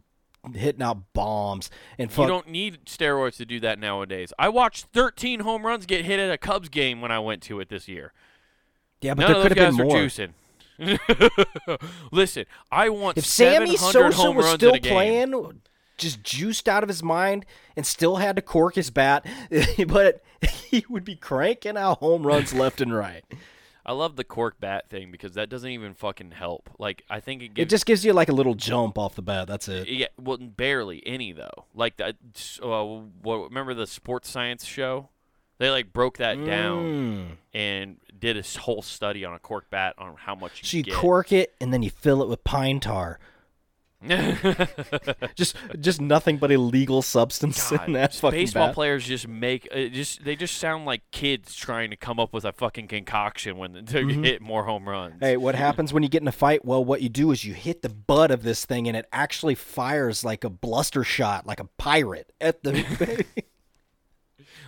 hitting out bombs and You don't need steroids to do that nowadays. I watched 13 home runs get hit at a Cubs game when I went to it this year. yeah, but None there could have been more. juicing. Listen, I want If Sammy Sosa was still in a game. playing, just juiced out of his mind, and still had to cork his bat, but he would be cranking out home runs left and right. I love the cork bat thing because that doesn't even fucking help. Like I think it It just gives you like a little jump off the bat. That's it. yeah, well, barely any though. Like that. Uh, what, remember the sports science show? They like broke that down Mm. and did a whole study on a cork bat on how much you So you get. cork it and then you fill it with pine tar. Just just nothing but illegal substance God, in that fucking baseball bat. players just make uh, just they just sound like kids trying to come up with a fucking concoction when to hit more home runs. Mm-hmm. Hey, what happens when you get in a fight? Well, what you do is you hit the butt of this thing and it actually fires like a bluster shot, like a pirate at the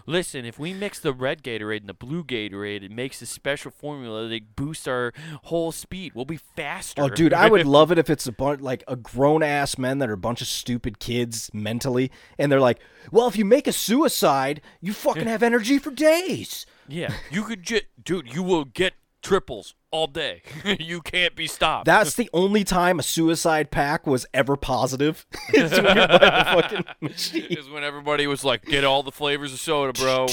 Listen, if we mix the red Gatorade and the blue Gatorade, it makes a special formula that boosts our whole speed. We'll be faster. Oh, dude, I would love it if it's a bunch like a grown ass men that are a bunch of stupid kids mentally, and they're like, "Well, if you make a suicide, you fucking have energy for days." yeah, you could just, dude, you will get triples all day. you can't be stopped. That's the only time a suicide pack was ever positive. is when you're by the fucking is when everybody was like, "Get all the flavors of soda, bro."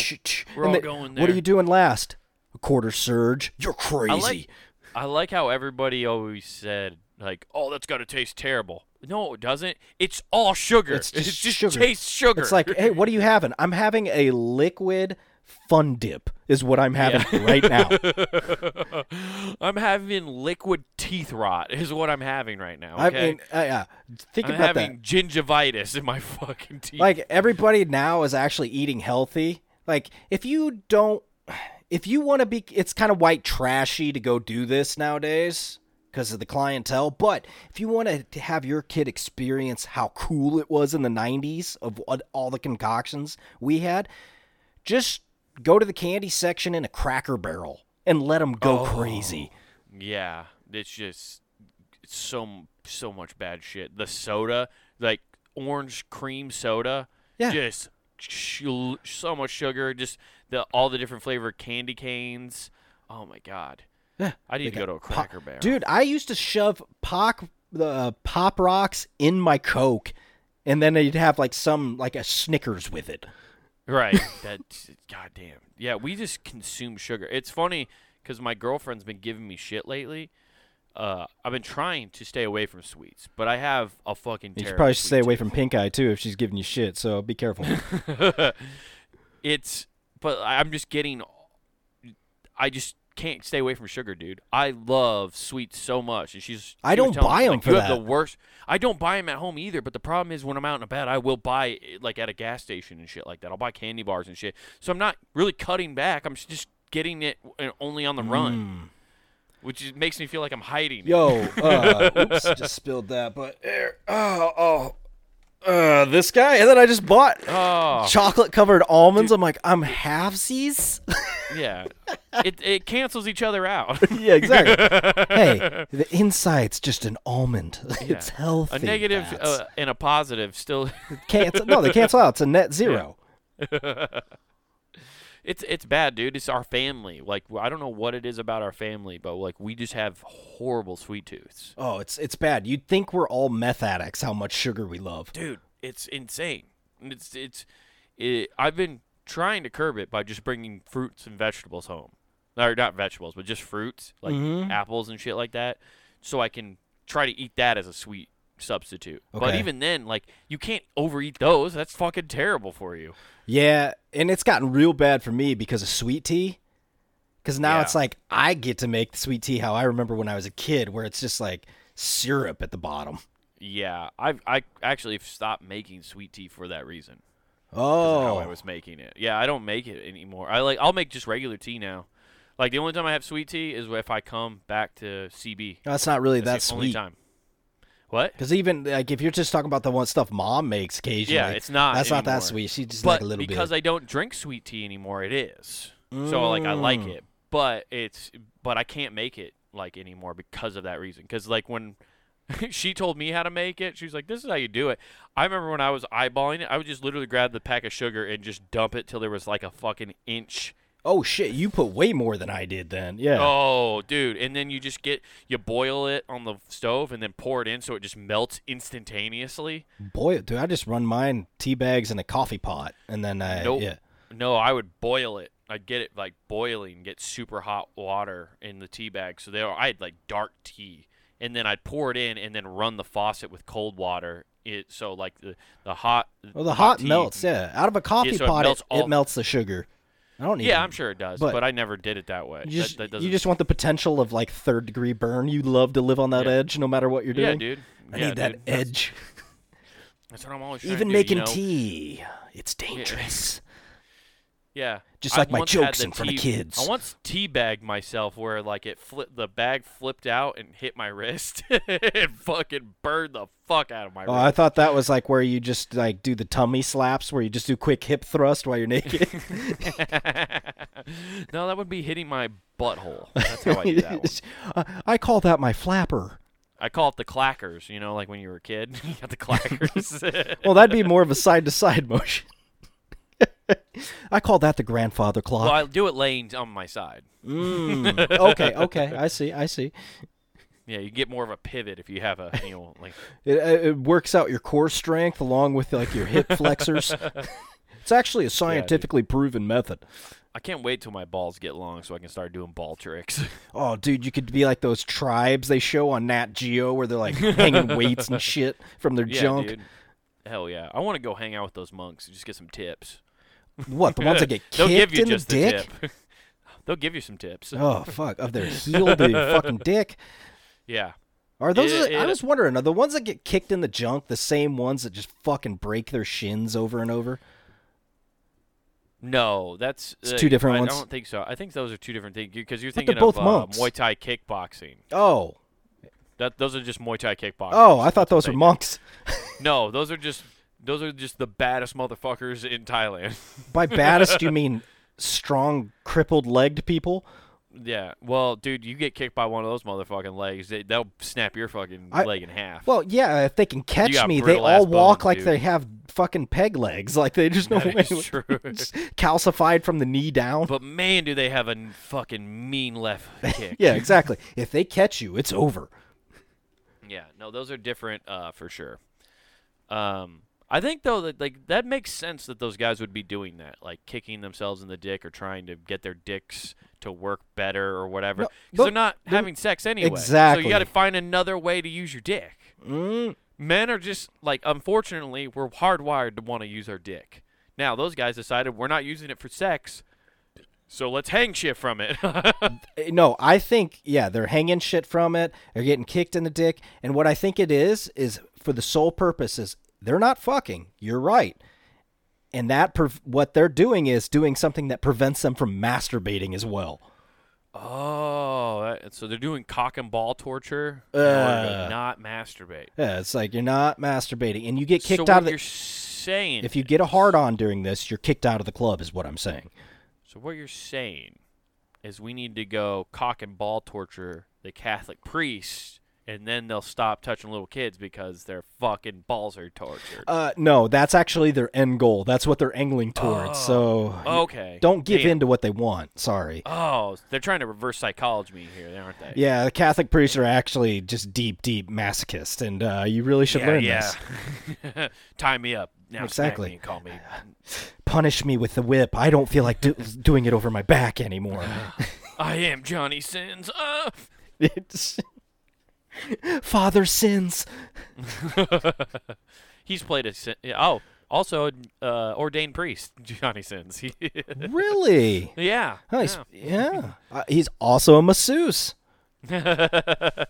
We're all they- going What are you doing last? A quarter surge. You're crazy. I like, I like how everybody always said, like, "Oh, that's got to taste terrible." No, it doesn't. It's all sugar. It's It just just sugar. tastes sugar. It's like, hey, what are you having? I'm having a liquid fun dip. Is what I'm having right now. I'm having liquid teeth rot. Is what I'm having right now. I Okay? mean, uh, yeah. Think I'm about that. having gingivitis in my fucking teeth. like everybody now is actually eating healthy like if you don't if you want to be it's kind of white trashy to go do this nowadays because of the clientele but if you want to have your kid experience how cool it was in the 90s of what, all the concoctions we had just go to the candy section in a cracker barrel and let them go crazy yeah, it's just so so much bad shit. The soda, like orange cream soda, Yeah. just sh- so much sugar. Just the all the different flavor candy canes. Oh my god. Yeah, I need to go to a pop- Cracker Barrel. Dude, I used to shove pop the uh, pop rocks in my Coke, and then you'd have like some like a Snickers with it. Right. That's goddamn. Yeah, we just consume sugar. It's funny because my girlfriend's been giving me shit lately. Uh, I've been trying to stay away from sweets, but I have a fucking. You should probably stay away from Pink Eye too if she's giving you shit. So be careful. it's, but I'm just getting. I just can't stay away from sugar, dude. I love sweets so much, and she's. I she was don't telling me, buy 'em like, for you have that. the worst. I don't buy them at home either, but the problem is when I'm out and about, I will buy like at a gas station and shit like that. I'll buy candy bars and shit. So I'm not really cutting back. I'm just getting it uh, only on the run, which makes me feel like I'm hiding. Mm. Yo, uh, oops, just spilled that. But oh, oh, uh, this guy, and then I just bought Oh, chocolate covered almonds. I'm like, I'm halvesies. yeah. it it cancels each other out. yeah, exactly. hey, the inside's just an almond. it's Yeah. healthy. a negative uh, and a positive still. cancel. No, they cancel out. It's a net zero. It's it's bad, dude. It's our family. Like I don't know what it is about our family, but like we just have horrible sweet tooths, Oh, it's it's bad. You'd think we're all meth addicts. How much sugar we love. dude. It's insane. It's it's. It, I've been trying to curb it by just bringing fruits and vegetables home, or not vegetables, but just fruits like Mhm. apples and shit like that, so I can try to eat that as a sweet substitute. But even then, like you can't overeat those. That's fucking terrible for you. Yeah, and it's gotten real bad for me because of sweet tea. Because now Yeah. it's like I get to make the sweet tea how I remember when I was a kid, where it's just like syrup at the bottom. Yeah, I've I actually stopped making sweet tea for that reason. Oh, how I Oh, was making it. Yeah, I don't make it anymore. I like I'll make just regular tea now. Like the only time I have sweet tea is if I come back to CB. that's not really that That's only sweet. time. What? Because even like if you're just talking about the one stuff mom makes occasionally, Yeah, it's not. that's not that sweet. She just But like a little bit. because bit. I don't drink sweet tea anymore, it is. So like I like Mm. it, but it's but I can't make it like anymore because of that reason. Because like when she told me how to make it. She was like, "This is how you do it." I remember when I was eyeballing it, I would just literally grab the pack of sugar and just dump it till there was like a fucking inch. Oh shit, you put way more than I did then. Yeah. Oh, dude! And then you just get you boil it on the stove and then pour it in so it just melts instantaneously. Boy, dude, I just run mine tea bags in a coffee pot and then I Nope. yeah. No, I would boil it. I'd get it like boiling, get super hot water in the tea bag. So there, I had like dark tea, and then I'd pour it in and then run the faucet with cold water. It so like the the hot. Well, the hot tea- melts, yeah. Out of a coffee so it pot, melts it, all- it melts the sugar. I don't need Yeah, I'm sure it does, but- but, I never did it that way. You just, that, that you just want the potential of like third degree burn. You love to live on that Yeah. edge no matter what you're doing. yeah, dude. I Yeah, need that dude. That's- edge. That's what I'm always trying Even to do, making you know? tea, it's dangerous. Yeah, Just I like my jokes in front of kids. I once teabagged myself where like it flipped, the bag flipped out and hit my wrist and fucking burned the fuck out of my Oh, wrist. I thought that was like where you just like do the tummy slaps, where you just do quick hip thrust while you're naked. no, that would be hitting my butthole. That's how I do that one. I call that my flapper. I call it the clackers. You know, like when you were a kid, you got the clackers. Well, that'd be more of a side to side motion. I call that the grandfather clock. well. I do it laying on my side. Mm, okay, okay, I see, I see. Yeah, you get more of a pivot if you have a, you know, like It, uh, it works out your core strength along with like your hip flexors. it's actually a scientifically proven method. I can't wait till my balls get long so I can start doing ball tricks. Oh, dude, you could be like those tribes they show on Nat Geo where they're like hanging weights and shit from their yeah, junk. dude. Hell yeah. I want to go hang out with those monks and just get some tips. What, the ones that get They'll give kicked you in the just the dick? tip. They'll give you some tips. Oh, fuck. Of their heel to your fucking dick. Yeah. Are those? It- I it- was wondering, are the ones that get kicked in the junk the same ones that just fucking break their shins over and over? No, that's It's two different ones. I ones? don't think so. I think those are two different things because you're But they're thinking both of monks. Uh, Muay Thai kickboxing. Oh, That those are just Muay Thai kickboxing. oh, I thought those were monks. No, those are just those are just the baddest motherfuckers in Thailand. By baddest, you mean strong, crippled legged people? yeah. Well, dude, you get kicked by one of those motherfucking legs, they, they'll snap your fucking I- leg in half. Well, yeah, if they can catch me, they all walk bones, like dude. they have fucking peg legs. Like they just know That is true. Just calcified from the knee down. but man, do they have a fucking mean left kick. yeah, exactly. If they catch you, it's over. Yeah, no, those are different uh, for sure. Um, I think though that like that makes sense that those guys would be doing that, like kicking themselves in the dick or trying to get their dicks to work better or whatever. No, Because but- they're not no- having sex anyway. Exactly. So you got to find another way to use your dick. Mm, Men are just like, unfortunately, we're hardwired to want to use our dick. Now those guys decided we're not using it for sex, so let's hang shit from it. Eh, no, I think yeah, they're hanging shit from it. They're getting kicked in the dick, and what I think it is is for the sole purpose is they're not fucking. You're right, and that pre- what they're doing is doing something that prevents them from masturbating as well. oh, that, so they're doing cock and ball torture Uh. not masturbate. Yeah, it's like you're not masturbating, and you get kicked so out of the. you're saying If you get a hard on during this, you're kicked out of the club. Is what I'm saying. so what you're saying is we need to go cock and ball torture the Catholic priest, and then they'll stop touching little kids because their fucking balls are tortured. Uh, no, that's actually their end goal. That's what they're angling towards. so okay, don't give Damn. in to what they want. Sorry. Oh, they're trying to reverse psychology me here, aren't they? Yeah, the Catholic priests are actually just deep, deep masochists, and uh, you really should yeah, learn yeah. this. Tie me up now. Exactly. me call me. Punish me with the whip. I don't feel like do- doing it over my back anymore. I am Johnny Sins. Uh. It's- Father sins. He's played a sin- oh, also uh, ordained priest Johnny Sins. Really? yeah. Oh, he's, yeah. Uh, he's also a masseuse. Hell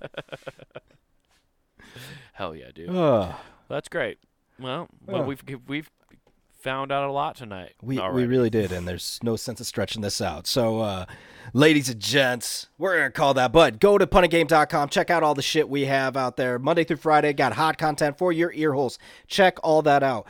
yeah, dude. Ugh. That's great. Well, well we've we've found out a lot tonight. We, we really did, and there's no sense of stretching this out. So, uh, ladies and gents, we're going to call that. But go to puntinggame.com. Check out all the shit we have out there. Monday through Friday, got hot content for your ear holes. Check all that out.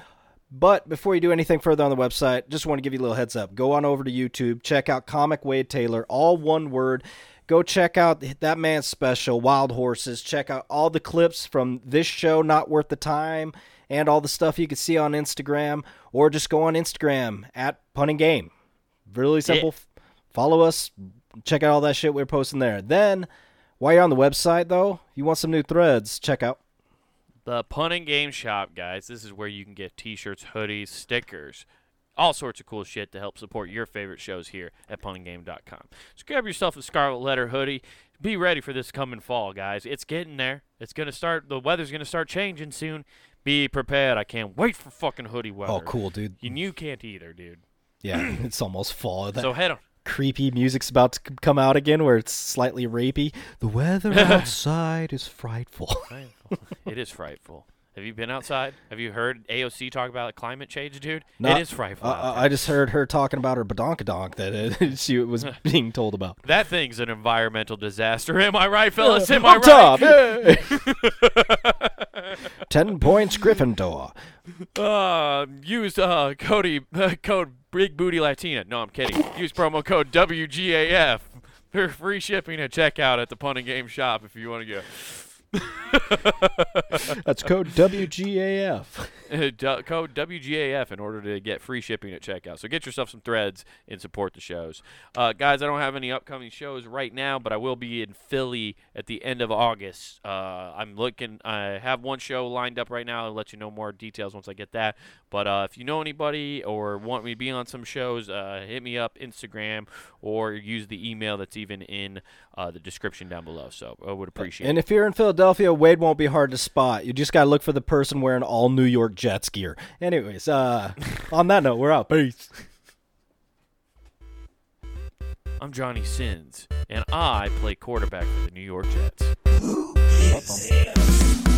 But before you do anything further on the website, just want to give you a little heads up. Go on over to YouTube. Check out Comic Wade Taylor, all one word. go check out that man's special, Wild Horses. Check out all the clips from this show, Not Worth the Time, and all the stuff you can see on Instagram, or just go on Instagram at Punting Game. Really simple. Follow us. Check out all that shit we're posting there. Then, while you're on the website, though, if you want some new threads, check out The punting game shop, guys. This is where you can get t-shirts, hoodies, stickers, all sorts of cool shit to help support your favorite shows here at puntinggame.com. So grab yourself a scarlet letter hoodie. Be ready for this coming fall, guys. It's getting there. It's gonna start. The weather's gonna start changing soon. Be prepared. I can't wait for fucking hoodie weather. Oh, cool, dude. And you can't either, dude. Yeah, it's almost fall. That So head on. creepy music's about to come out again where it's slightly rapey. The weather outside is frightful. It is frightful. Have you been outside? Have you heard AOC talk about climate change, dude? Not- it is frightful. Uh. I just heard her talking about her badonkadonk that uh, she was being told about. that thing's an environmental disaster. Am I right, fellas? Am I right? Ten points, Gryffindor. Uh, use uh Cody uh, code Big Booty Latina. No, I'm kidding. Use promo code WGAF for free shipping at checkout at the punting game shop if you want to go. That's code WGAF. Du- code WGAF in order to get free shipping at checkout. So get yourself some threads and support the shows. Uh, guys, I don't have any upcoming shows right now, but I will be in Philly at the end of August. Uh, I'm looking, I have one show lined up right now. I'll let you know more details once I get that. But uh, if you know anybody or want me to be on some shows, uh, hit me up Instagram or use the email that's even in uh, the description down below. So I would appreciate And it. And if you're in Philadelphia, Wade won't be hard to spot. You just gotta look for the person wearing all New York Jets gear. Anyways, uh, on that note, we're out. Peace. I'm Johnny Sins, and I play quarterback for the New York Jets. Who is it?